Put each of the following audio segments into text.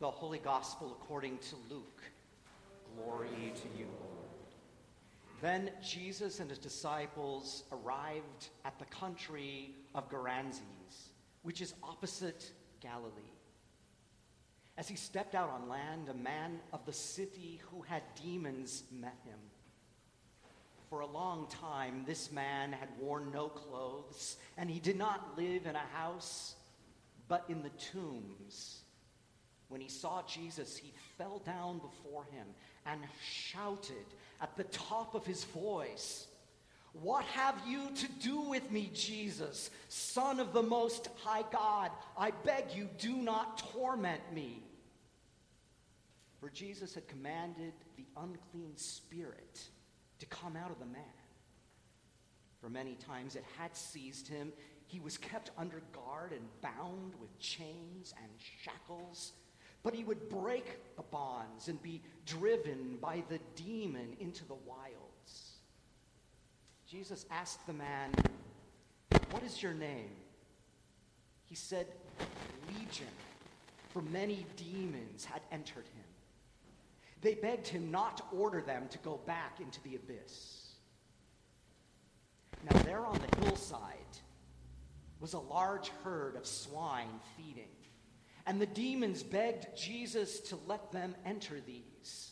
The Holy Gospel according to Luke. Glory to you, Lord. Then Jesus and his disciples arrived at the country of Gerasenes, which is opposite Galilee. As he stepped out on land, a man of the city who had demons met him. For a long time, this man had worn no clothes, and he did not live in a house, but in the tombs. When he saw Jesus, he fell down before him and shouted at the top of his voice, What have you to do with me, Jesus, Son of the Most High God? I beg you, do not torment me. For Jesus had commanded the unclean spirit to come out of the man. For many times it had seized him. He was kept under guard and bound with chains and shackles. But he would break the bonds and be driven by the demon into the wilds. Jesus asked the man, What is your name? He said, Legion, for many demons had entered him. They begged him not to order them to go back into the abyss. Now, there on the hillside was a large herd of swine feeding, and the demons begged Jesus to let them enter these.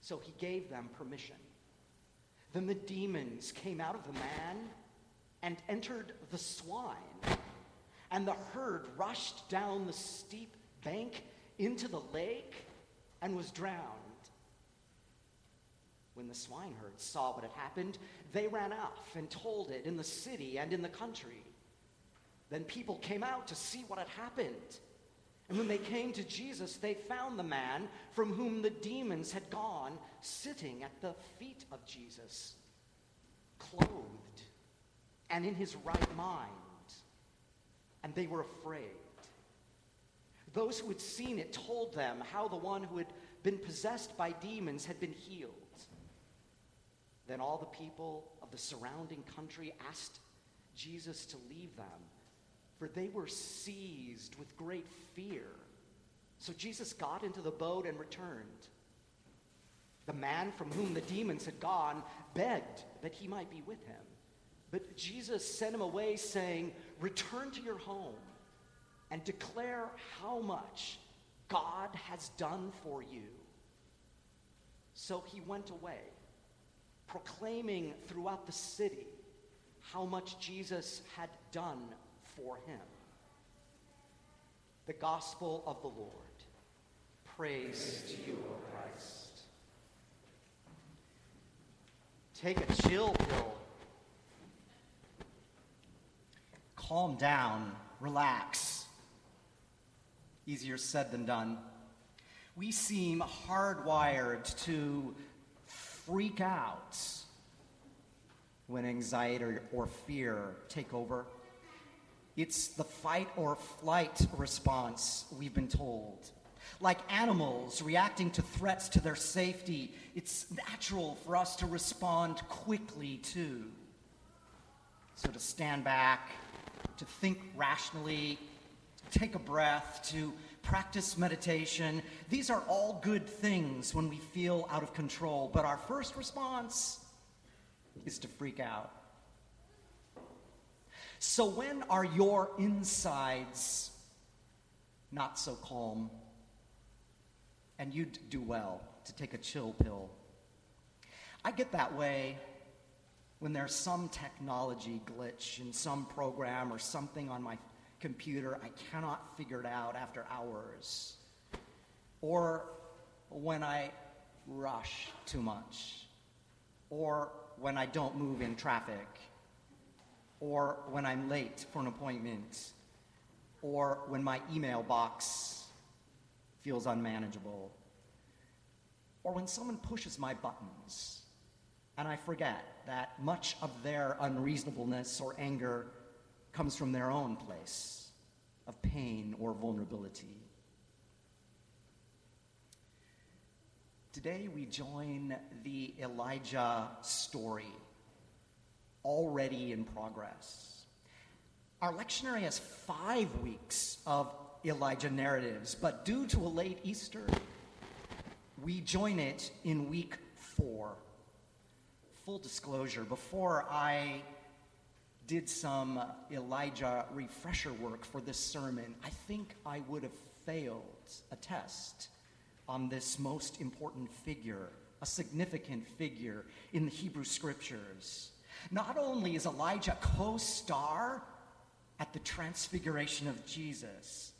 So he gave them permission. Then the demons came out of the man and entered the swine, and the herd rushed down the steep bank into the lake and was drowned. When the swineherds saw what had happened, they ran off and told it in the city and in the country. Then people came out to see what had happened. And when they came to Jesus, they found the man from whom the demons had gone sitting at the feet of Jesus, clothed and in his right mind. And they were afraid. Those who had seen it told them how the one who had been possessed by demons had been healed. Then all the people of the surrounding country asked Jesus to leave them, for they were seized with great fear. So Jesus got into the boat and returned. The man from whom the demons had gone begged that he might be with him. But Jesus sent him away, saying, Return to your home and declare how much God has done for you. So he went away, proclaiming throughout the city how much Jesus had done for him. The gospel of the Lord. Praise to you, O Christ. Take a chill pill. Calm down, relax. Easier said than done. We seem hardwired to freak out when anxiety or fear take over. It's the fight or flight response, we've been told. Like animals reacting to threats to their safety, it's natural for us to respond quickly to. So to stand back, to think rationally, take a breath, to practice meditation. These are all good things when we feel out of control, but our first response is to freak out. So, when are your insides not so calm? And you'd do well to take a chill pill. I get that way when there's some technology glitch in some program or something on my computer I cannot figure it out after hours. Or when I rush too much. Or when I don't move in traffic. Or when I'm late for an appointment. Or when my email box feels unmanageable. Or when someone pushes my buttons and I forget that much of their unreasonableness or anger comes from their own place of pain or vulnerability. Today we join the Elijah story, already in progress. Our lectionary has five weeks of Elijah narratives, but due to a late Easter, we join it in week four. Full disclosure, before I did some Elijah refresher work for this sermon, I think I would have failed a test on this most important figure, a significant figure in the Hebrew scriptures. Not only is Elijah co star at the transfiguration of Jesus,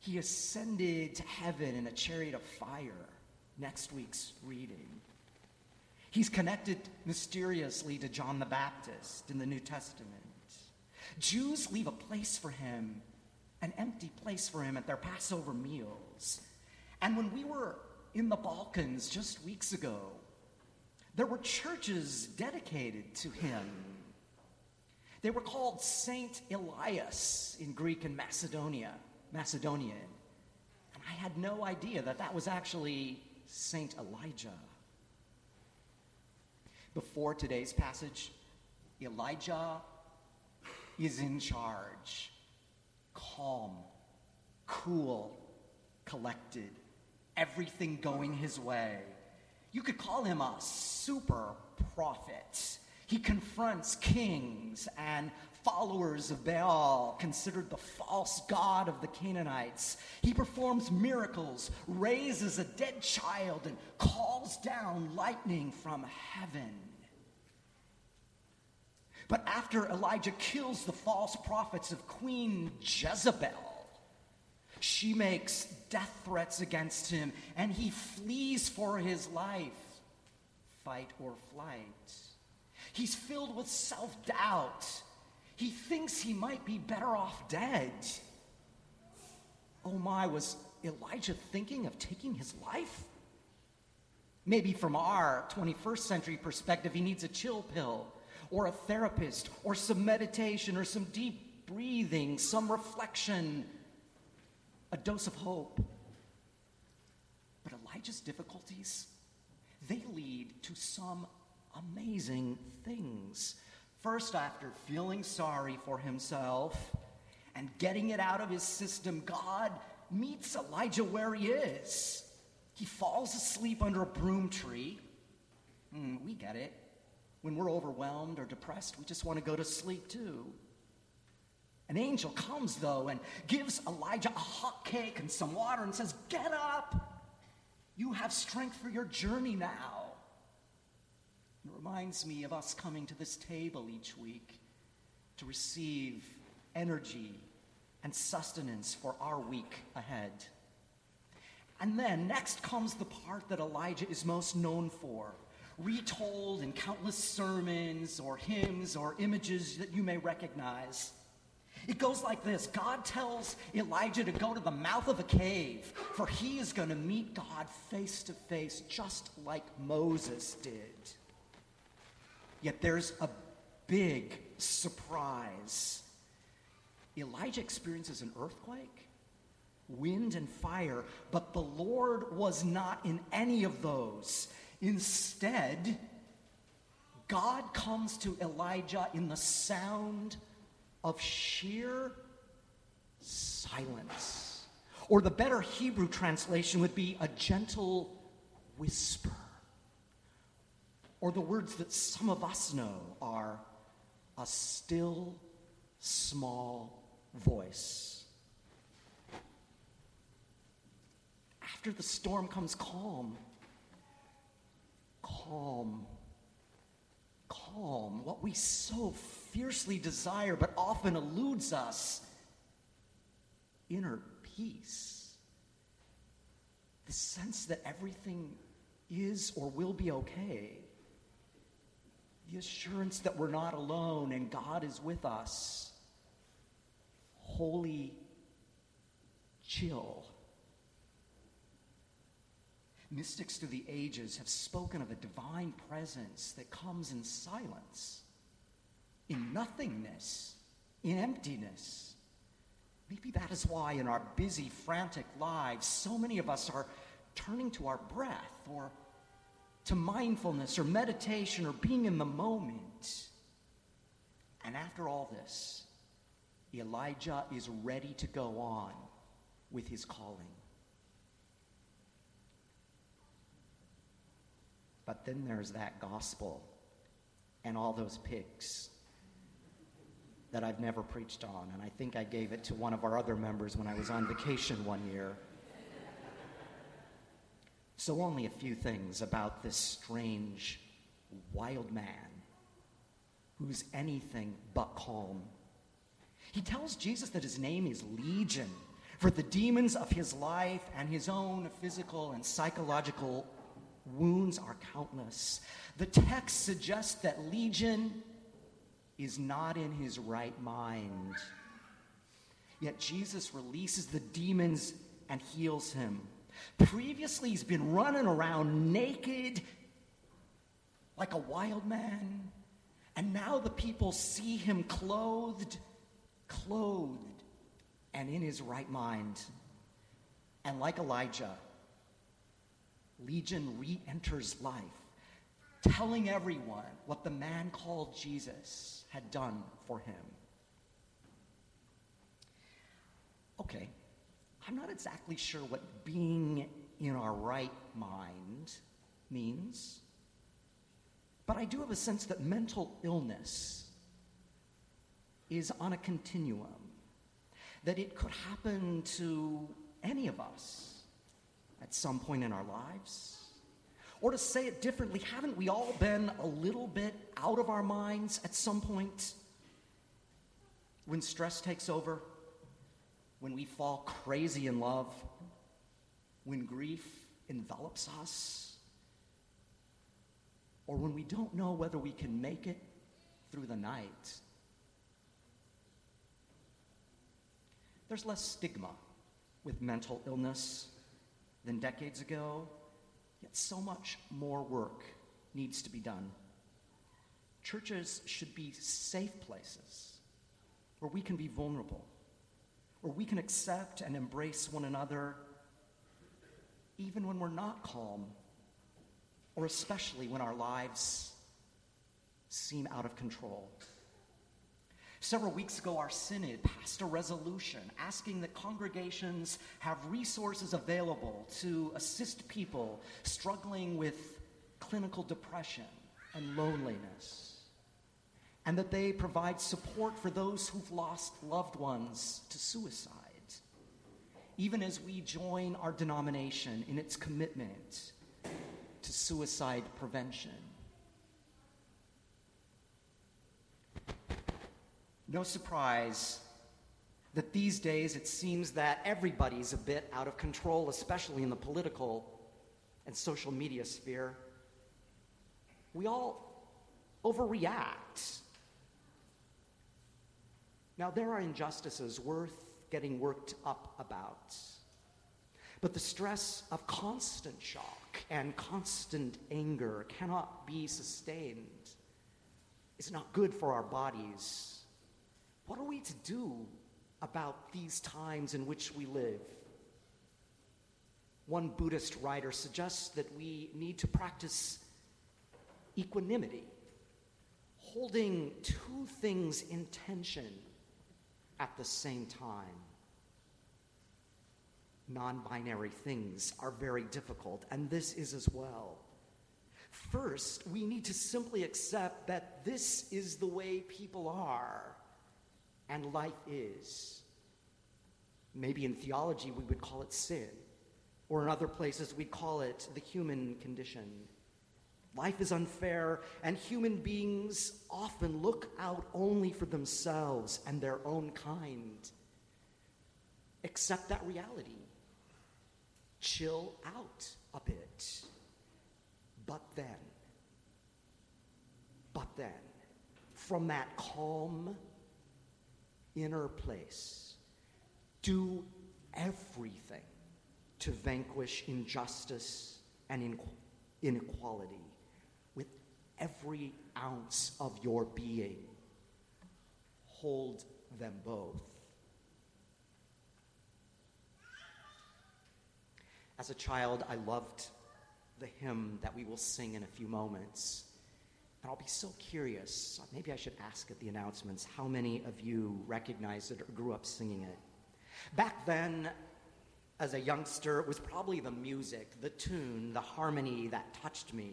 he ascended to heaven in a chariot of fire, next week's reading. He's connected mysteriously to John the Baptist in the New Testament. Jews leave a place for him, an empty place for him at their Passover meals. And when we were in the Balkans just weeks ago, there were churches dedicated to him. They were called Saint Elias in Greek and Macedonia, Macedonian. And I had no idea that that was actually Saint Elijah. Before today's passage, Elijah is in charge, calm, cool, collected, everything going his way. You could call him a super prophet. He confronts kings and followers of Baal, considered the false god of the Canaanites. He performs miracles, raises a dead child, and calls down lightning from heaven. But after Elijah kills the false prophets of Queen Jezebel, she makes death threats against him, and he flees for his life, fight or flight. He's filled with self doubt. He thinks he might be better off dead. Oh my, was Elijah thinking of taking his life? Maybe from our 21st century perspective, he needs a chill pill or a therapist or some meditation or some deep breathing, some reflection, a dose of hope. But Elijah's difficulties, they lead to some amazing things. First, after feeling sorry for himself and getting it out of his system, God meets Elijah where he is. He falls asleep under a broom tree. Mm, we get it. When we're overwhelmed or depressed, we just want to go to sleep too. An angel comes, though, and gives Elijah a hot cake and some water and says, Get up! You have strength for your journey now. It reminds me of us coming to this table each week to receive energy and sustenance for our week ahead. And then next comes the part that Elijah is most known for retold in countless sermons or hymns or images that you may recognize. It goes like this God tells Elijah to go to the mouth of a cave, for he is going to meet God face to face, just like Moses did. Yet there's a big surprise. Elijah experiences an earthquake, wind, and fire, but the Lord was not in any of those. Instead, God comes to Elijah in the sound of sheer silence. Or the better Hebrew translation would be a gentle whisper. Or the words that some of us know are a still, small voice. After the storm comes calm, calm. Calm, what we so fiercely desire but often eludes us inner peace. The sense that everything is or will be okay. The assurance that we're not alone and God is with us. Holy chill. Mystics through the ages have spoken of a divine presence that comes in silence, in nothingness, in emptiness. Maybe that is why, in our busy, frantic lives, so many of us are turning to our breath or to mindfulness or meditation or being in the moment. And after all this, Elijah is ready to go on. with his calling. But then there's that gospel and all those pigs that I've never preached on. And I think I gave it to one of our other members when I was on vacation one year. So, only a few things about this strange, wild man who's anything but calm. He tells Jesus that his name is Legion, for the demons of his life and his own physical and psychological wounds are countless. The text suggests that Legion is not in his right mind. Yet Jesus releases the demons and heals him. Previously, he's been running around naked like a wild man. And now the people see him clothed, clothed, and in his right mind. And like Elijah, Legion re enters life, telling everyone what the man called Jesus had done for him. Okay, I'm not exactly sure what being in our right mind means, but I do have a sense that mental illness is on a continuum, that it could happen to any of us at some point in our lives. Or to say it differently, haven't we all been a little bit out of our minds at some point? When stress takes over, when we fall crazy in love, when grief envelops us, or when we don't know whether we can make it through the night. There's less stigma with mental illness than decades ago, yet so much more work needs to be done. Churches should be safe places where we can be vulnerable, where we can accept and embrace one another even when we're not calm, or especially when our lives seem out of control. Several weeks ago, our synod passed a resolution asking that congregations have resources available to assist people struggling with clinical depression and loneliness, and that they provide support for those who've lost loved ones to suicide, even as we join our denomination in its commitment to suicide prevention. No surprise that these days it seems that everybody's a bit out of control, especially in the political and social media sphere. We all overreact. Now, there are injustices worth getting worked up about. But the stress of constant shock and constant anger cannot be sustained. It's not good for our bodies what are we to do about these times in which we live? One Buddhist writer suggests that we need to practice equanimity, holding two things in tension at the same time. Non binary things are very difficult, and this is as well. First, we need to simply accept that this is the way people are and life is. Maybe in theology we would call it sin, or in other places we call it the human condition. Life is unfair, and human beings often look out only for themselves and their own kind. Accept that reality. Chill out a bit. But then, but then, from that calm, inner place. Do everything to vanquish injustice and inequality with every ounce of your being. Hold them both. As a child, I loved the hymn that we will sing in a few moments. And I'll be so curious, maybe I should ask at the announcements how many of you recognized it or grew up singing it. Back then, as a youngster, it was probably the music, the tune, the harmony that touched me.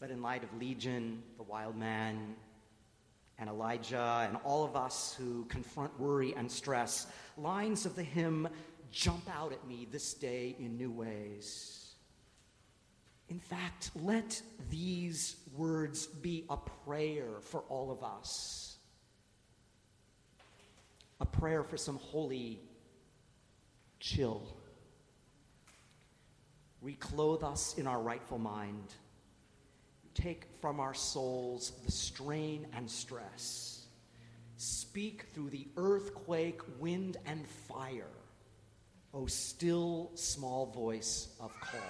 But in light of Legion, The Wild Man, and Elijah, and all of us who confront worry and stress, lines of the hymn jump out at me this day in new ways. In fact, let these words be a prayer for all of us, a prayer for some holy chill. Reclothe us in our rightful mind. Take from our souls the strain and stress. Speak through the earthquake, wind, and fire, O still small voice of calm.